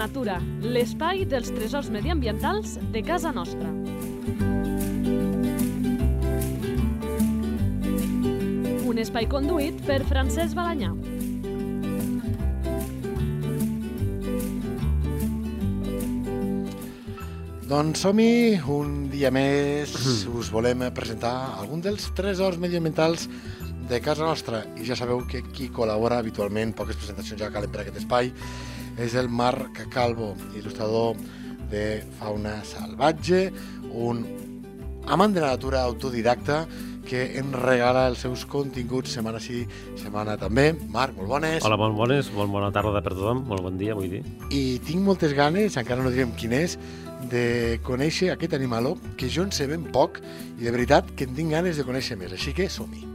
natura, l'espai dels tresors mediambientals de casa nostra. Un espai conduït per Francesc Balanyà. Doncs som-hi, un dia més us volem presentar algun dels tresors mediambientals de casa nostra. I ja sabeu que qui col·labora habitualment, poques presentacions ja calen per aquest espai, és el Marc Calvo, il·lustrador de fauna salvatge, un amant de la natura autodidacta que ens regala els seus continguts setmana sí, setmana també. Marc, molt bones. Hola, molt bones, molt bona tarda per tothom, molt bon dia, vull dir. I tinc moltes ganes, encara no direm quin és, de conèixer aquest animaló, que jo en sé ben poc i de veritat que en tinc ganes de conèixer més, així que som-hi.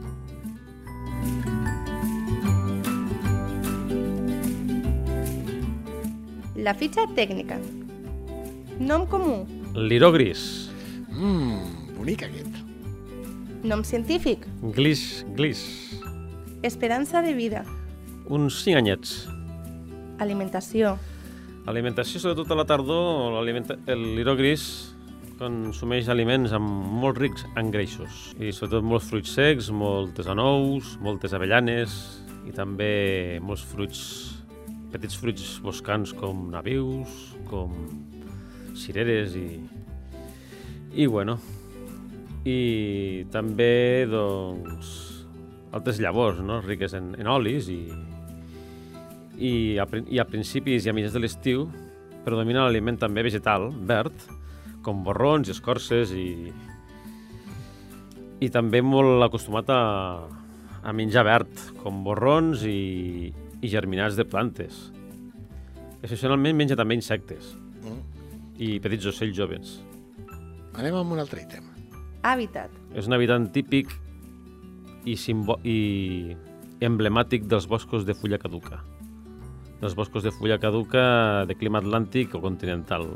La fitxa tècnica. Nom comú. Liró gris, Mmm, bonic aquest. Nom científic. glis, glis. Esperança de vida. Uns 5 anyets. Alimentació. Alimentació, sobretot a la tardor, l'alimenta- el liró gris consumeix aliments amb molt rics en greixos i sobretot molts fruits secs, moltes anous, moltes avellanes i també molts fruits, petits fruits boscans com navius, com cireres i, i bueno, i també doncs altres llavors, no? riques en, en olis i, i, a, i a principis i a mitjans de l'estiu predomina l'aliment també vegetal, verd, com borrons i escorces i, i també molt acostumat a, a menjar verd, com borrons i, i germinats de plantes. Excepcionalment menja també insectes Mm. i petits ocells joves. Anem amb un altre ítem. Hàbitat. És un habitant típic i, simbo i emblemàtic dels boscos de fulla caduca. Dels boscos de fulla caduca de clima atlàntic o continental.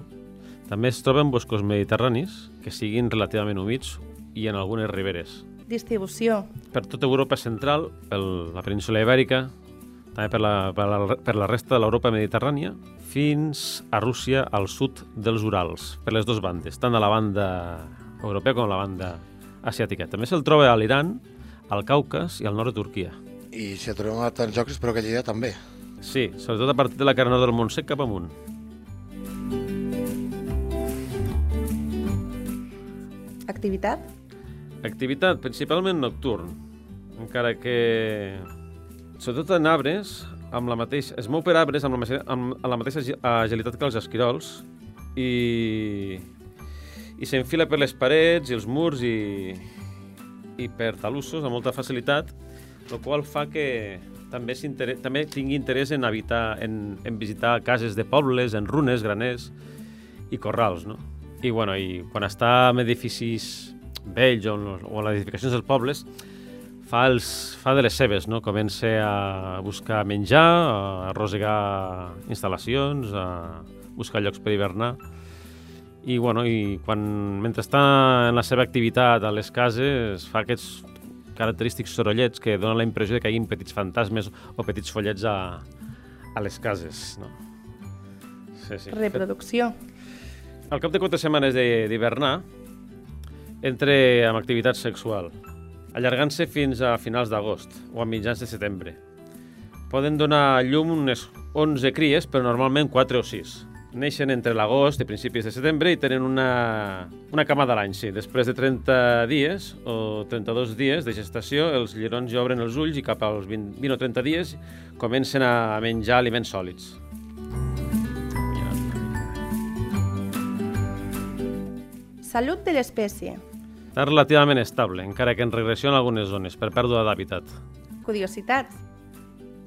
També es troben boscos mediterranis que siguin relativament humits i en algunes riberes. Distribució. Per tota Europa central, per la península ibèrica, també per la, per la, per la resta de l'Europa mediterrània, fins a Rússia al sud dels Urals, per les dues bandes, tant a la banda europea com a la banda asiàtica. També se'l troba a l'Iran, al Caucas i al nord de Turquia. I si el trobem a tants jocs, espero que a Lleida també. Sí, sobretot a partir de la cara nord del Montsec cap amunt. Activitat. Activitat principalment nocturn, encara que sobretot en arbres, amb la mateixa, es mou per arbres amb la, mateixa- amb, amb la mateixa agi- agilitat que els esquirols i, i s'enfila per les parets i els murs i, i per talussos amb molta facilitat, el qual fa que també, també tingui interès en habitar, en, en visitar cases de pobles, en runes, graners i corrals, no? I, bueno, i quan està en edificis vells o, en- o en les edificacions dels pobles, fa, els, fa de les seves, no? Comença a buscar menjar, a rosegar instal·lacions, a buscar llocs per hivernar. I, bueno, i quan, mentre està en la seva activitat a les cases, fa aquests característics sorollets que donen la impressió de que hi hagi petits fantasmes o petits follets a, a les cases. No? Sí, sí. Reproducció. Al cap de quatre setmanes de- d'hivernar, entre amb activitat sexual, allargant-se fins a finals d'agost o a mitjans de setembre. Poden donar llum unes 11 cries, però normalment 4 o 6. Neixen entre l'agost i principis de setembre i tenen una, una camada a l'any, sí. Després de 30 dies o 32 dies de gestació, els llirons ja obren els ulls i cap als 20, 20 o 30 dies comencen a menjar aliments sòlids. Salut de l'espècie. Està relativament estable, encara que en regressió en algunes zones, per pèrdua d'hàbitat. Curiositats.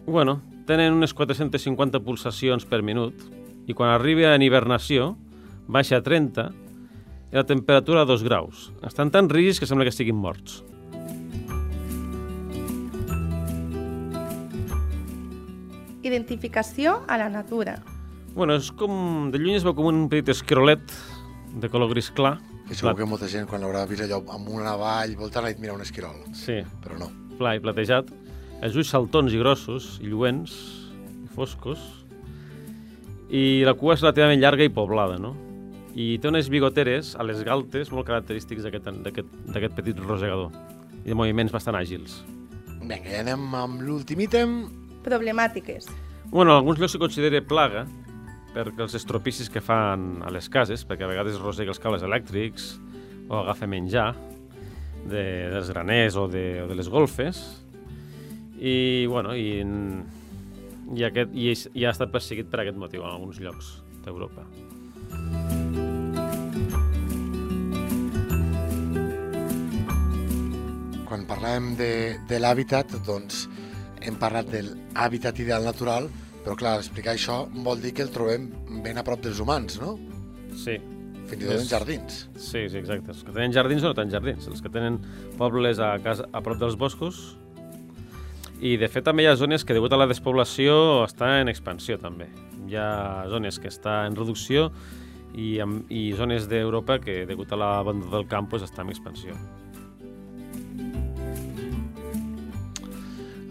Bueno, tenen unes 450 pulsacions per minut i quan arriba en hibernació baixa a 30 i la temperatura a 2 graus. Estan tan rígids que sembla que estiguin morts. Identificació a la natura. Bueno, és com... De lluny es veu com un petit esquirolet de color gris clar. Que segur Pla- que molta gent, quan l'haurà vist allò amb una vall, voltant, ha dit, mira, un esquirol. Sí, Però no. pla i platejat. Els ulls saltons i grossos, i lluents, i foscos. i la cua és relativament llarga i poblada, no? I té unes bigoteres a les galtes molt característics d'aquest d'aquest- d'aquest petit rosegador i de moviments bastant àgils. Vinga, ja anem amb l'últim ítem. Problemàtiques. Bueno, en alguns llocs se considera plaga perquè els estropicis que fan a les cases, perquè a vegades rosega els cables elèctrics o agafa menjar de, dels graners o de, o de les golfes i, bueno, i, i, aquest, i, i ha estat perseguit per aquest motiu en alguns llocs d'Europa. Quan parlàvem de, de l'hàbitat, doncs hem parlat de l'hàbitat ideal natural, però clar, explicar això vol dir que el trobem ben a prop dels humans, no? Sí, Fins i tot en jardins. Sí, sí, exacte. Els que tenen jardins o no tenen jardins. Els que tenen pobles a, casa, a prop dels boscos. I, de fet, també hi ha zones que, degut a la despoblació, està en expansió, també. Hi ha zones que està en reducció i, amb, i zones d'Europa que, degut a l'abandó del campus, està en expansió.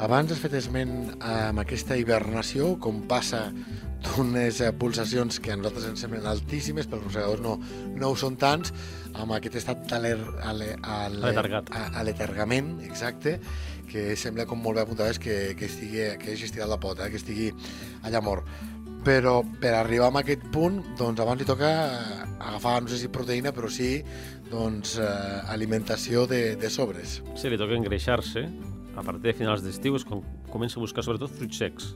Abans has fet esment amb aquesta hibernació, com passa d'unes eh, pulsacions que a nosaltres ens semblen altíssimes, però els rosegadors no, no ho són tants, amb aquest estat d'aler- ale- ale- Aletargat. a- aletargament, exacte, que sembla com molt bé apuntaves que, que, estigui, que hagi estirat la pota, eh, que estigui allà mort. Però per arribar a aquest punt, doncs abans li toca eh, agafar, no sé si proteïna, però sí doncs, eh, alimentació de, de sobres. Sí, li toca engreixar-se. A partir de finals d'estiu és quan comença a buscar sobretot fruits secs.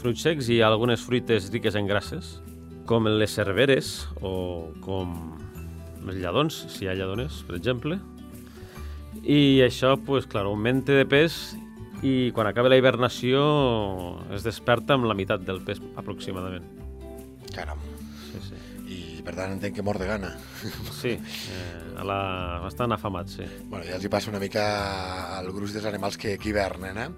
Fruits secs i algunes fruites riques en grasses, com les cerveres o com els lladons, si hi ha lladones, per exemple. I això, pues, clar, augmenta de pes i quan acaba la hibernació es desperta amb la meitat del pes aproximadament. Caram. Per tant entenc que mor de gana. Sí, eh, a la... bastant afamat, sí. Bueno, ja els hi passa una mica al gruix dels animals que, que hivernen, eh?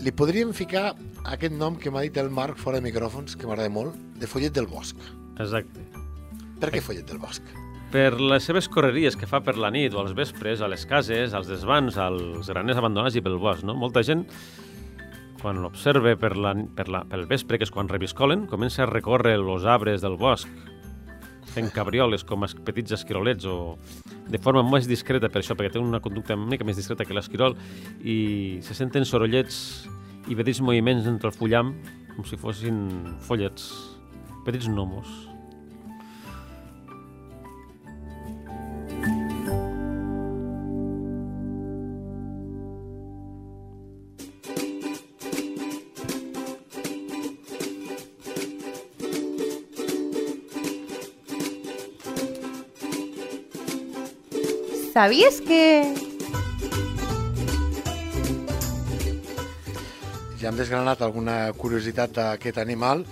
Li podríem ficar aquest nom que m'ha dit el Marc fora de micròfons, que m'agrada molt, de follet del bosc. Exacte. Per què follet del bosc? per les seves correries que fa per la nit o als vespres, a les cases, als desvans, als graners abandonats i pel bosc. No? Molta gent, quan l'observa per la, per la, pel vespre, que és quan reviscolen, comença a recórrer els arbres del bosc fent cabrioles com es, petits esquirolets o de forma més discreta per això, perquè té una conducta una mica més discreta que l'esquirol i se senten sorollets i petits moviments entre el fullam com si fossin follets, petits gnomos. ¿Sabías que...? Ja hem desgranat alguna curiositat d'aquest animal,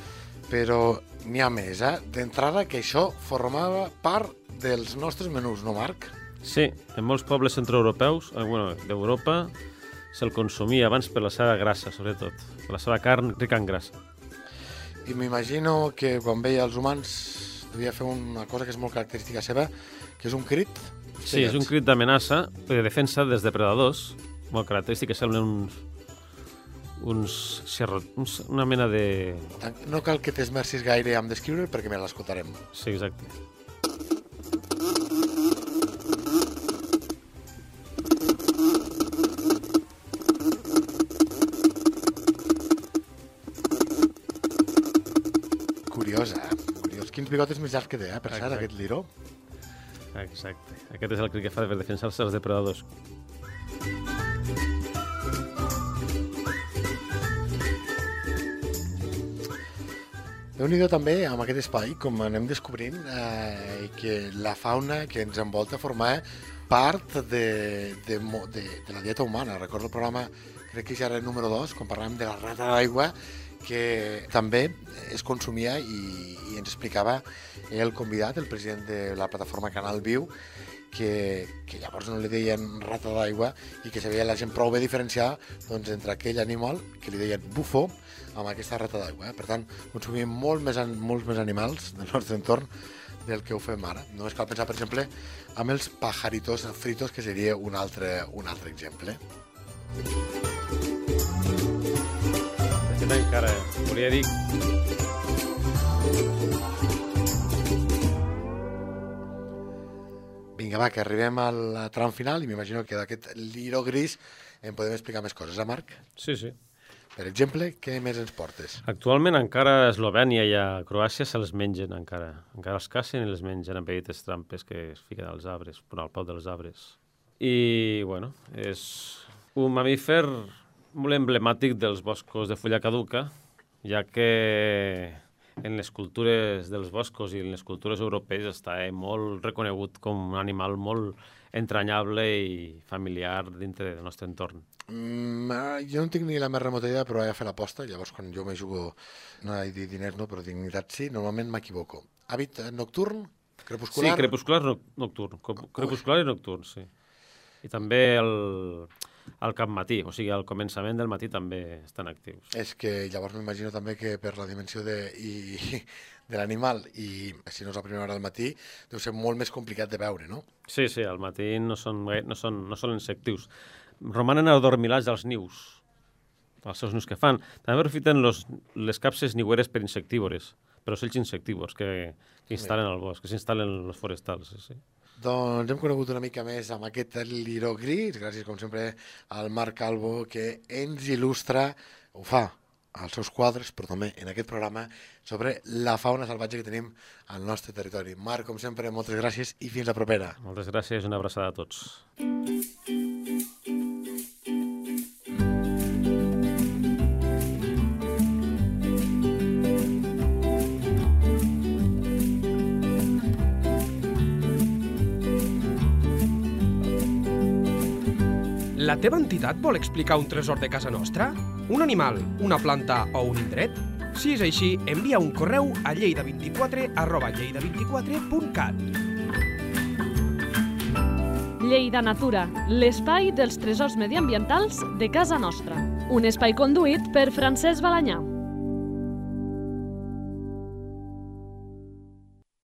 però n'hi ha més, eh? D'entrada que això formava part dels nostres menús, no, Marc? Sí, en molts pobles centroeuropeus, eh, bueno, d'Europa, se'l consumia abans per la seva grassa, sobretot, per la seva carn rica en grassa. I m'imagino que quan veia els humans devia fer una cosa que és molt característica seva, que és un crit. Sí, és un crit d'amenaça, de defensa dels depredadors, molt característic, que semblen uns, uns, uns una mena de... No cal que t'esmercis gaire amb descriure'l perquè me l'escoltarem. Sí, exacte. Curiós, eh? Curiós. Quins bigotes més llargs que té, eh? Per cert, aquest liró. Exacte. Aquest és el que fa per defensar-se dels depredadors. déu nhi també amb aquest espai, com anem descobrint, eh, que la fauna que ens envolta forma part de, de, de, de la dieta humana. Recordo el programa, crec que ja era el número 2, quan parlàvem de la rata d'aigua, que també es consumia i, i ens explicava el convidat, el president de la plataforma Canal Viu, que, que llavors no li deien rata d'aigua i que sabia la gent prou bé diferenciar doncs, entre aquell animal que li deien bufó amb aquesta rata d'aigua. Eh? Per tant, consumim molt més, molts més animals del nostre entorn del que ho fem ara. Només cal pensar, per exemple, amb els pajaritos fritos, que seria un altre, un altre exemple. Encara volia dir Vinga, va, que arribem al tram final i m'imagino que d'aquest liro gris en podem explicar més coses, eh, Marc? Sí, sí. Per exemple, què més ens portes? Actualment encara a Eslovènia i a Croàcia se'ls mengen encara. Encara els cacen i les mengen amb petites trampes que es fiquen als arbres, però al peu dels arbres. I, bueno, és un mamífer molt emblemàtic dels boscos de fulla caduca, ja que en les cultures dels boscos i en les cultures europees està eh, molt reconegut com un animal molt entranyable i familiar dintre del nostre entorn. Mm, ah, jo no tinc ni la més remota idea, però he de fer l'aposta. Llavors, quan jo me jugo, no he dit diners, no, però dignitat sí, normalment m'equivoco. Hàbit eh, nocturn? Crepuscular? Sí, crepuscular no, nocturn. Crepuscular i nocturn, sí. I també el, al cap matí, o sigui, al començament del matí també estan actius. És que llavors m'imagino també que per la dimensió de, i, de l'animal i si no és a primera hora del matí, deu ser molt més complicat de veure, no? Sí, sí, al matí no són, no són, no són insectius. Romanen adormilats als nius, als seus nius que fan. També aprofiten los, les capses niueres per insectívores, per ocells insectívors que, que instal·len al bosc, que s'instal·len en els forestals. Sí, sí. Doncs hem conegut una mica més amb aquest liró gris, gràcies com sempre al Marc Calvo que ens il·lustra, ho fa als seus quadres, però també en aquest programa, sobre la fauna salvatge que tenim al nostre territori. Marc, com sempre, moltes gràcies i fins la propera. Moltes gràcies i una abraçada a tots. La teva entitat vol explicar un tresor de casa nostra? Un animal, una planta o un indret? Si és així, envia un correu a lleida24 arroba lleida24.cat. Lleida Natura, l'espai dels tresors mediambientals de casa nostra. Un espai conduït per Francesc Balanyà.